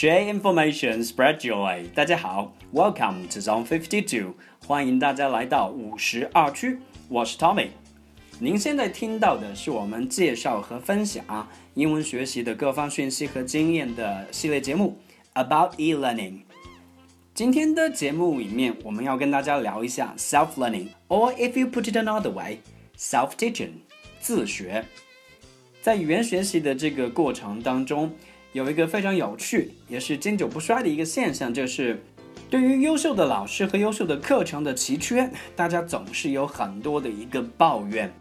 Share information, spread joy。大家好，Welcome to Zone Fifty Two，欢迎大家来到五十二区。我是 Tommy。您现在听到的是我们介绍和分享英文学习的各方讯息和经验的系列节目 About e-learning。今天的节目里面，我们要跟大家聊一下 self-learning，or if you put it another way，self-teaching，自学。在语言学习的这个过程当中，有一个非常有趣，也是经久不衰的一个现象，就是对于优秀的老师和优秀的课程的奇缺，大家总是有很多的一个抱怨。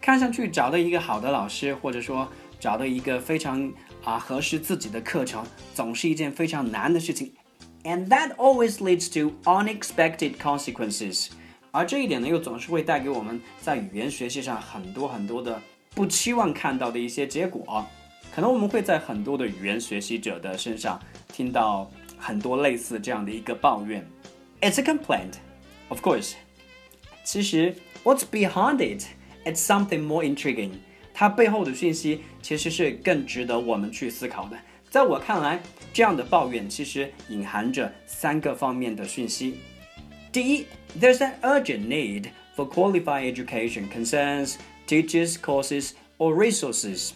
看上去找到一个好的老师，或者说找到一个非常啊合适自己的课程，总是一件非常难的事情。And that always leads to unexpected consequences。而这一点呢，又总是会带给我们在语言学习上很多很多的不期望看到的一些结果。可能我们会在很多的语言学习者的身上听到很多类似这样的一个抱怨。It's a complaint, of course。其实，what's behind it? It's something more intriguing。它背后的讯息其实是更值得我们去思考的。在我看来，这样的抱怨其实隐含着三个方面的讯息。第一，there's an urgent need for qualified education concerns teachers, courses, or resources。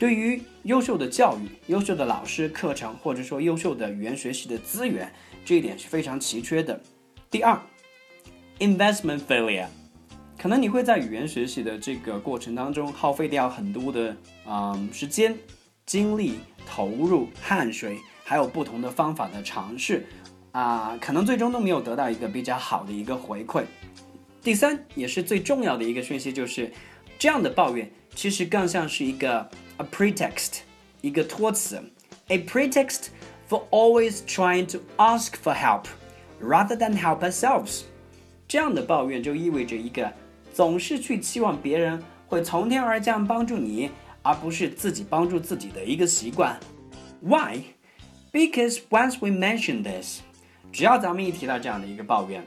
对于优秀的教育、优秀的老师、课程，或者说优秀的语言学习的资源，这一点是非常奇缺的。第二，investment failure，可能你会在语言学习的这个过程当中耗费掉很多的嗯时间。精力投入、汗水，还有不同的方法的尝试，啊，可能最终都没有得到一个比较好的一个回馈。第三，也是最重要的一个讯息，就是这样的抱怨其实更像是一个 a pretext，一个托词，a pretext for always trying to ask for help rather than help ourselves。这样的抱怨就意味着一个总是去期望别人会从天而降帮助你。而不是自己帮助自己的一个习惯。Why? Because once we mention this，只要咱们一提到这样的一个抱怨，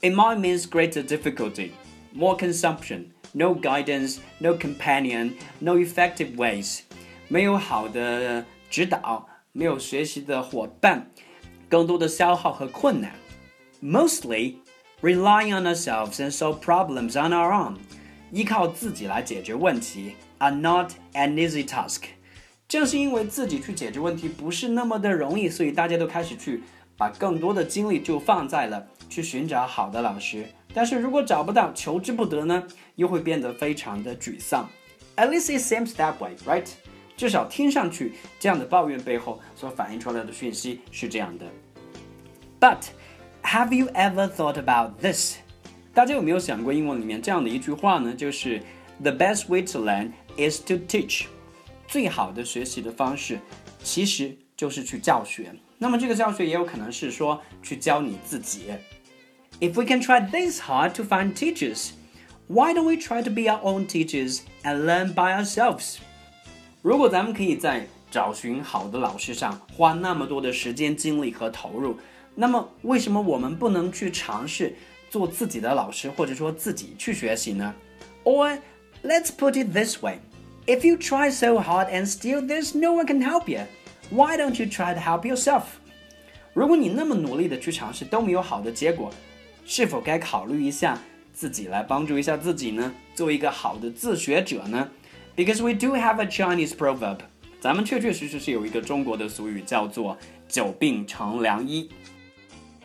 it might means greater difficulty, more consumption, no guidance, no companion, no effective ways，没有好的指导，没有学习的伙伴，更多的消耗和困难。Mostly relying on ourselves and solve problems on our own，依靠自己来解决问题。are not an easy task。正是因为自己去解决问题不是那么的容易，所以大家都开始去把更多的精力就放在了去寻找好的老师。 但是如果找不到，求之不得呢，又会变得非常的沮丧。At least it seems that way, right？至少听上去这样的抱怨背后所反映出来的讯息是这样的。But have you ever thought about this？大家有没有想过英文里面这样的一句话呢？就是 The best way to learn is to teach，最好的学习的方式其实就是去教学。那么这个教学也有可能是说去教你自己。If we can try this hard to find teachers, why don't we try to be our own teachers and learn by ourselves？如果咱们可以在找寻好的老师上花那么多的时间、精力和投入，那么为什么我们不能去尝试做自己的老师，或者说自己去学习呢？Or let's put it this way if you try so hard and still there's no one can help you, why don't you try to help yourself? 如果你那么努力的去尝试都没有好的结果， 是否该考虑一下自己来帮助一下自己呢？做一个好的自学者呢？Because we do have a Chinese proverb，咱们确确实实是有一个中国的俗语叫做“久病成良医”。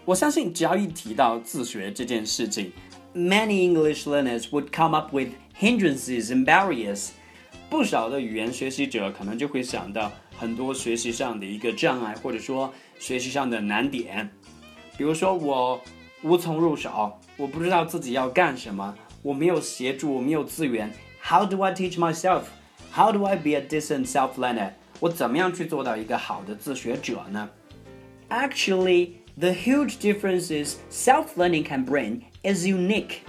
我相信只要一提到自学这件事情，many English learners would come up with hindrances and barriers 不少的语言学习者可能就会想到很多学习上的一个障碍，或者说学习上的难点。比如说，我无从入手，我不知道自己要干什么，我没有协助，我没有资源。How do I teach myself? How do I be a decent self learner? 我怎么样去做到一个好的自学者呢？Actually, the huge differences self learning can bring is unique.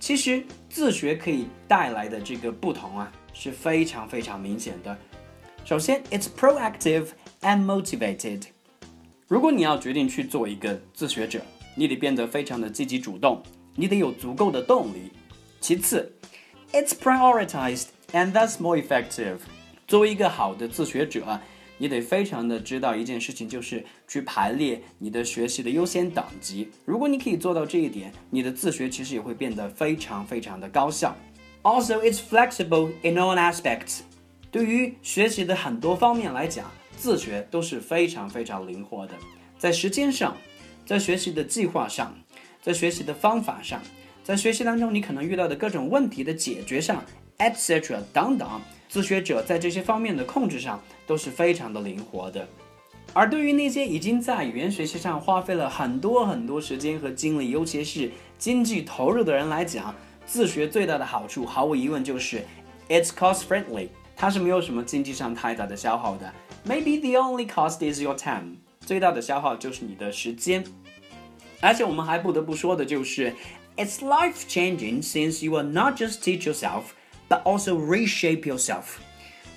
其实自学可以带来的这个不同啊。是非常非常明显的。首先，it's proactive and motivated。如果你要决定去做一个自学者， 你得变得非常的积极主动，你得有足够的动力。其次，it's prioritized and thus more effective。作为一个好的自学者，你得非常的知道一件事情，就是去排列你的学习的优先等级。如果你可以做到这一点，你的自学其实也会变得非常非常的高效。Also, it's flexible in all aspects. 对于学习的很多方面来讲，自学都是非常非常灵活的，在时间上，在学习的计划上，在学习的方法上，在学习当中你可能遇到的各种问题的解决上，etc. 等等。自学者在这些方面的控制上都是非常的灵活的，而对于那些已经在语言学习上花费了很多很多时间和精力，尤其是经济投入的人来讲，自学最大的好处毫无疑问就是 it's cost friendly，它是没有什么经济上太大的消耗的。Maybe the only cost is your time，最大的消耗就是你的时间。而且我们还不得不说的就是，it's life changing since you will not just teach yourself。But also reshape yourself，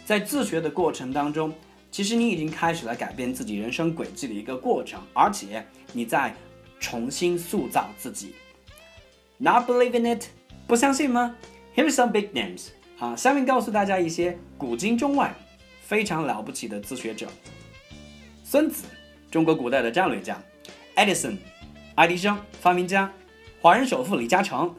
在自学的过程当中，其实你已经开始了改变自己人生轨迹的一个过程，而且你在重新塑造自己。Not believe in it，不相信吗？Here's some big names 啊，下面告诉大家一些古今中外非常了不起的自学者。孙子，中国古代的战略家；Edison，爱迪生，发明家；华人首富李嘉诚；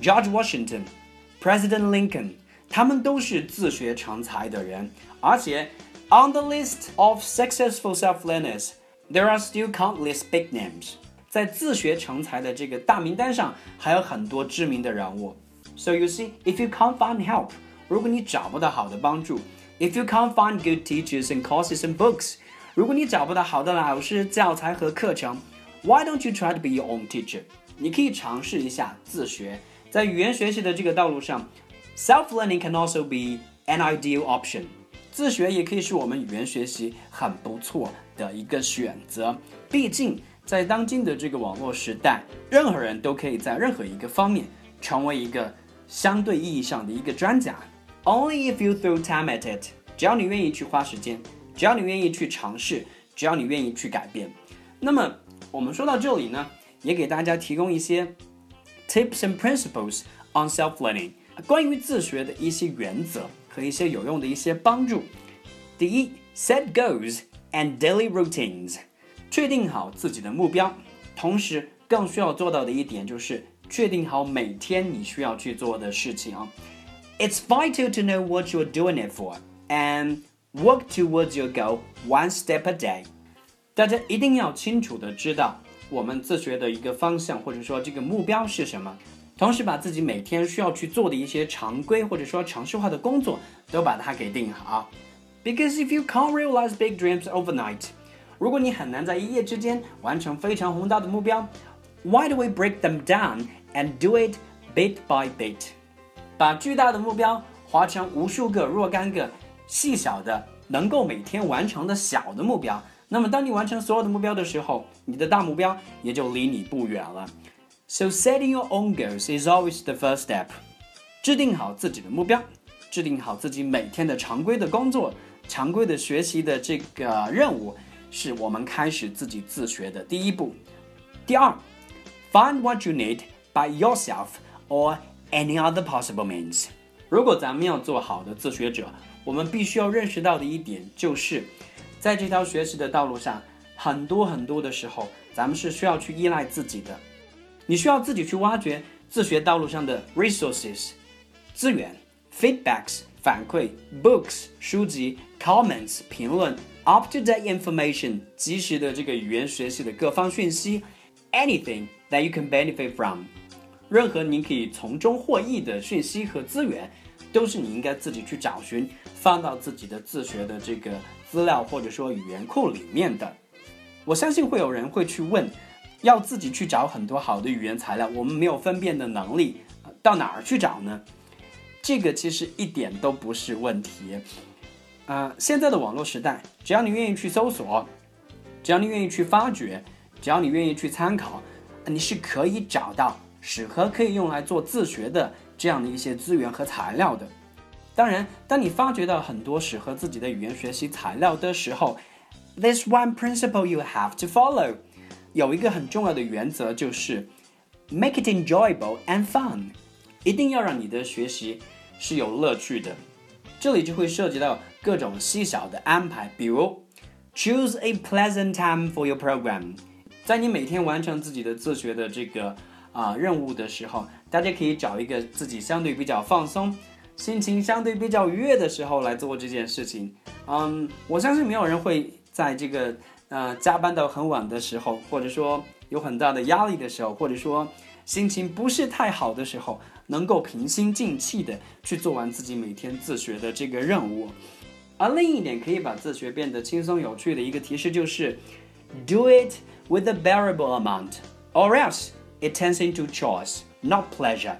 George Washington。President Lincoln，他们都是自学成才的人，而且 on the list of successful self-learners，there are still countless big names。在自学成才的这个大名单上，还有很多知名的人物。So you see, if you can't find help，如果你找不到好的帮助，if you can't find good teachers and courses and books， 如果你找不到好的老师、教材和课程，why don't you try to be your own teacher？你可以尝试一下自学。在语言学习的这个道路上，self-learning can also be an ideal option。自学也可以是我们语言学习很不错的一个选择。毕竟在当今的这个网络时代，任何人都可以在任何一个方面成为一个相对意义上的一个专家。Only if you throw time at it。只要你愿意去花时间，只要你愿意去尝试，只要你愿意去改变。那么我们说到这里呢，也给大家提供一些。Tips and principles on self-learning，关于自学的一些原则和一些有用的一些帮助。第一，set goals and daily routines，确定好自己的目标，同时更需要做到的一点就是确定好每天你需要去做的事情啊。It's vital to know what you're doing it for and work towards your goal one step a day。大家一定要清楚的知道。我们自学的一个方向，或者说这个目标是什么？同时把自己每天需要去做的一些常规或者说程序化的工作都把它给定好。Because if you can't realize big dreams overnight，如果你很难在一夜之间完成非常宏大的目标，Why do we break them down and do it bit by bit？把巨大的目标划成无数个若干个细小的，能够每天完成的小的目标。那么，当你完成所有的目标的时候，你的大目标也就离你不远了。So setting your own goals is always the first step。制定好自己的目标，制定好自己每天的常规的工作、常规的学习的这个任务，是我们开始自己自学的第一步。第二，find what you need by yourself or any other possible means。如果咱们要做好的自学者，我们必须要认识到的一点就是。在这条学习的道路上，很多很多的时候，咱们是需要去依赖自己的。你需要自己去挖掘自学道路上的 resources 资源、feedbacks 反馈、books 书籍、comments 评论、up to date information 及时的这个语言学习的各方讯息，anything that you can benefit from 任何你可以从中获益的讯息和资源，都是你应该自己去找寻，放到自己的自学的这个。资料或者说语言库里面的，我相信会有人会去问，要自己去找很多好的语言材料，我们没有分辨的能力，到哪儿去找呢？这个其实一点都不是问题。呃，现在的网络时代，只要你愿意去搜索，只要你愿意去发掘，只要你愿意去参考，你是可以找到适合可以用来做自学的这样的一些资源和材料的。当然，当你发掘到很多适合自己的语言学习材料的时候，this one principle you have to follow。有一个很重要的原则就是 make it enjoyable and fun。一定要让你的学习是有乐趣的。这里就会涉及到各种细小的安排，比如 choose a pleasant time for your program，在你每天完成自己的自学的这个啊任务的时候，大家可以找一个自己相对比较放松、心情相对比较愉悦的时候来做这件事情。嗯，我相信没有人会在这个呃加班到很晚的时候，或者说有很大的压力的时候，或者说心情不是太好的时候，能够平心静气的去做完自己每天自学的这个任务。而另一点可以把自学变得轻松有趣的一个提示就是，do it with a bearable amount，or else it turns into chores，not pleasure。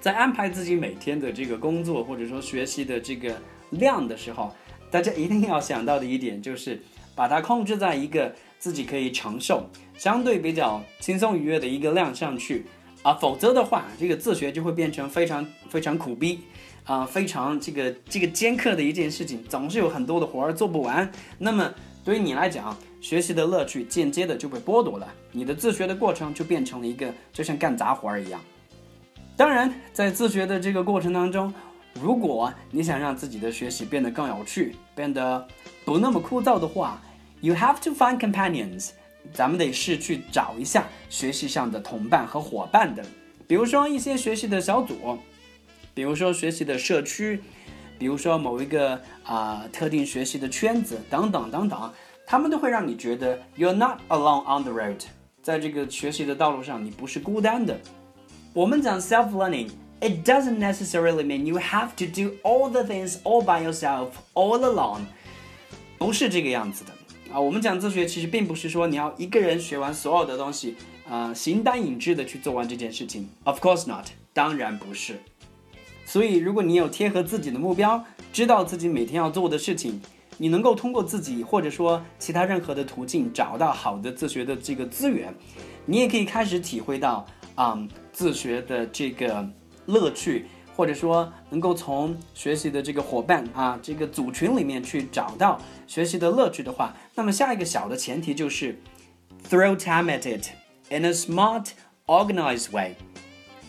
在安排自己每天的这个工作或者说学习的这个量的时候，大家一定要想到的一点就是，把它控制在一个自己可以承受、相对比较轻松愉悦的一个量上去啊，否则的话，这个自学就会变成非常非常苦逼。啊，非常这个这个尖刻的一件事情，总是有很多的活儿做不完。那么对于你来讲，学习的乐趣间接的就被剥夺了，你的自学的过程就变成了一个就像干杂活儿一样。当然，在自学的这个过程当中，如果你想让自己的学习变得更有趣，变得不那么枯燥的话，you have to find companions。咱们得是去找一下学习上的同伴和伙伴的，比如说一些学习的小组。比如说学习的社区，比如说某一个啊特定学习的圈子等等等等，他们都会让你觉得 you're not alone on the road，在这个学习的道路上你不是孤单的。我们讲 self learning，it doesn't necessarily mean you have to do all the things all by yourself all alone，不是这个样子的啊。我们讲自学其实并不是说你要一个人学完所有的东西啊，形单影只的去做完这件事情。Of course not，当然不是。所以，如果你有贴合自己的目标，知道自己每天要做的事情，你能够通过自己或者说其他任何的途径找到好的自学的这个资源，你也可以开始体会到啊自学的这个乐趣，或者说能够从学习的这个伙伴啊这个组群里面去找到学习的乐趣的话，那么下一个小的前提就是 throw time at it in a smart, organized way。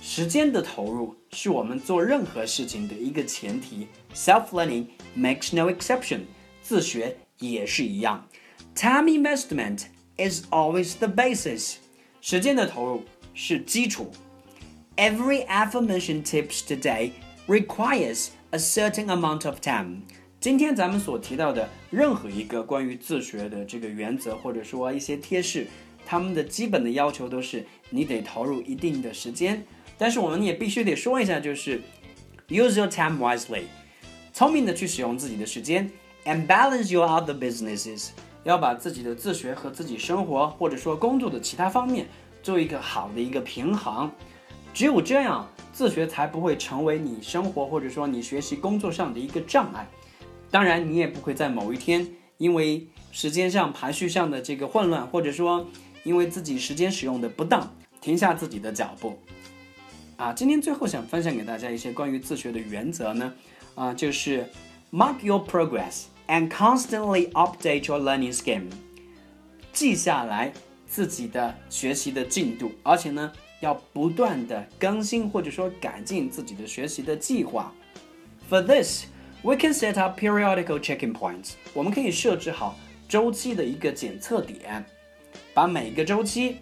时间的投入是我们做任何事情的一个前提，self learning makes no exception，自学也是一样。Time investment is always the basis，时间的投入是基础。 Every aforementioned tips today requires a certain amount of time。今天咱们所提到的任何一个关于自学的这个原则，或者说一些贴士，他们的基本的要求都是你得投入一定的时间。但是我们也必须得说一下，就是 use your time wisely，聪明的去使用自己的时间，and balance your other businesses，要把自己的自学和自己生活或者说工作的其他方面做一个好的一个平衡。只有这样，自学才不会成为你生活或者说你学习工作上的一个障碍。当然，你也不会在某一天因为时间上排序上的这个混乱，或者说因为自己时间使用的不当，停下自己的脚步。啊，今天最后想分享给大家一些关于自学的原则呢，啊，就是 mark your progress and constantly update your learning scheme，记下来自己的学习的进度，而且呢，要不断的更新或者说改进自己的学习的计划。For this, we can set up periodical checking points。我们可以设置好周期的一个检测点，把每个周期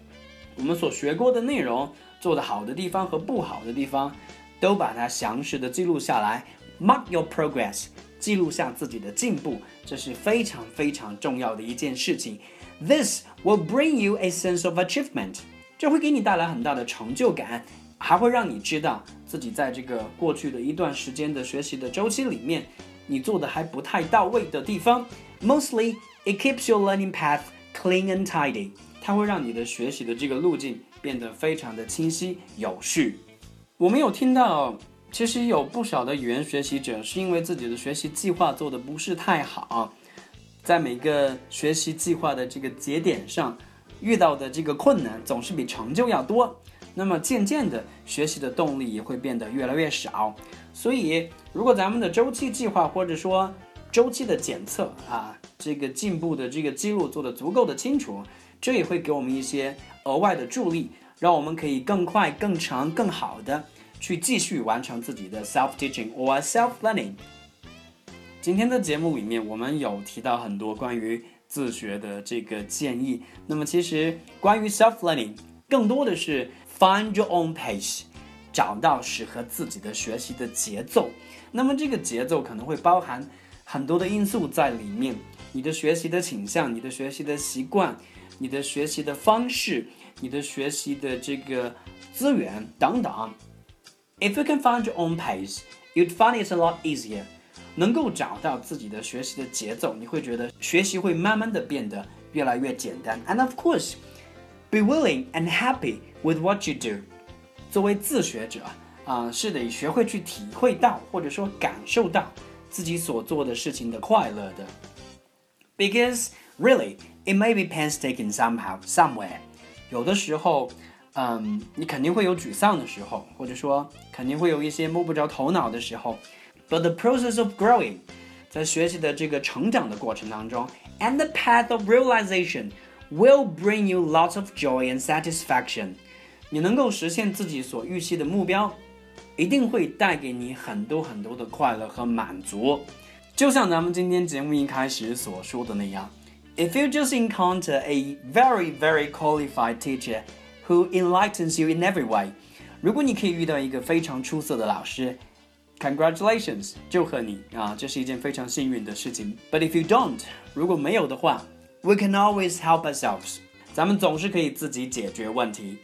我们所学过的内容。做的好的地方和不好的地方，都把它详实的记录下来，mark your progress，记录下自己的进步，这是非常非常重要的一件事情。This will bring you a sense of achievement，这会给你带来很大的成就感，还会让你知道自己在这个过去的一段时间的学习的周期里面，你做的还不太到位的地方。Mostly, it keeps your learning path clean and tidy，它会让你的学习的这个路径。变得非常的清晰有序。我们有听到，其实有不少的语言学习者是因为自己的学习计划做的不是太好，在每个学习计划的这个节点上遇到的这个困难总是比成就要多，那么渐渐的学习的动力也会变得越来越少。所以，如果咱们的周期计划或者说周期的检测啊，这个进步的这个记录做得足够的清楚。这也会给我们一些额外的助力，让我们可以更快、更长、更好的去继续完成自己的 self teaching or self learning。今天的节目里面，我们有提到很多关于自学的这个建议。那么，其实关于 self learning，更多的是 find your own pace，找到适合自己的学习的节奏。那么，这个节奏可能会包含很多的因素在里面，你的学习的倾向，你的学习的习惯，你的学习的方式，你的学习的这个资源等等。If you can find your own pace, you'd find it a lot easier. 能够找到自己的学习的节奏，你会觉得学习会慢慢的变得越来越简单。And of course, be willing and happy with what you do。作为自学者啊，是得学会去体会到或者说感受到自己所做的事情的快乐的。Because really, it may be painstaking somehow, somewhere。有的时候，嗯，你肯定会有沮丧的时候，或者说肯定会有一些摸不着头脑的时候。But the process of growing，在学习的这个成长的过程当中，and the path of realization will bring you lots of joy and satisfaction。你能够实现自己所预期的目标，一定会带给你很多很多的快乐和满足。就像咱们今天节目一开始所说的那样，If you just encounter a very very qualified teacher who enlightens you in every way，如果你可以遇到一个非常出色的老师。 Congratulations，祝贺你啊！这是一件非常幸运的事情。But if you don't，如果没有的话，we can always help ourselves。咱们总是可以自己解决问题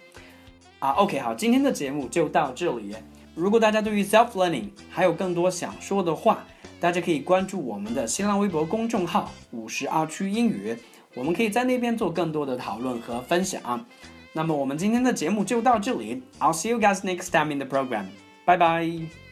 啊。OK，好，今天的节目就到这里。如果大家对于 self learning 还有更多想说的话，大家可以关注我们的新浪微博公众号“五十二区英语”，我们可以在那边做更多的讨论和分享。那么我们今天的节目就到这里。I'll see you guys next time in the program. Bye bye.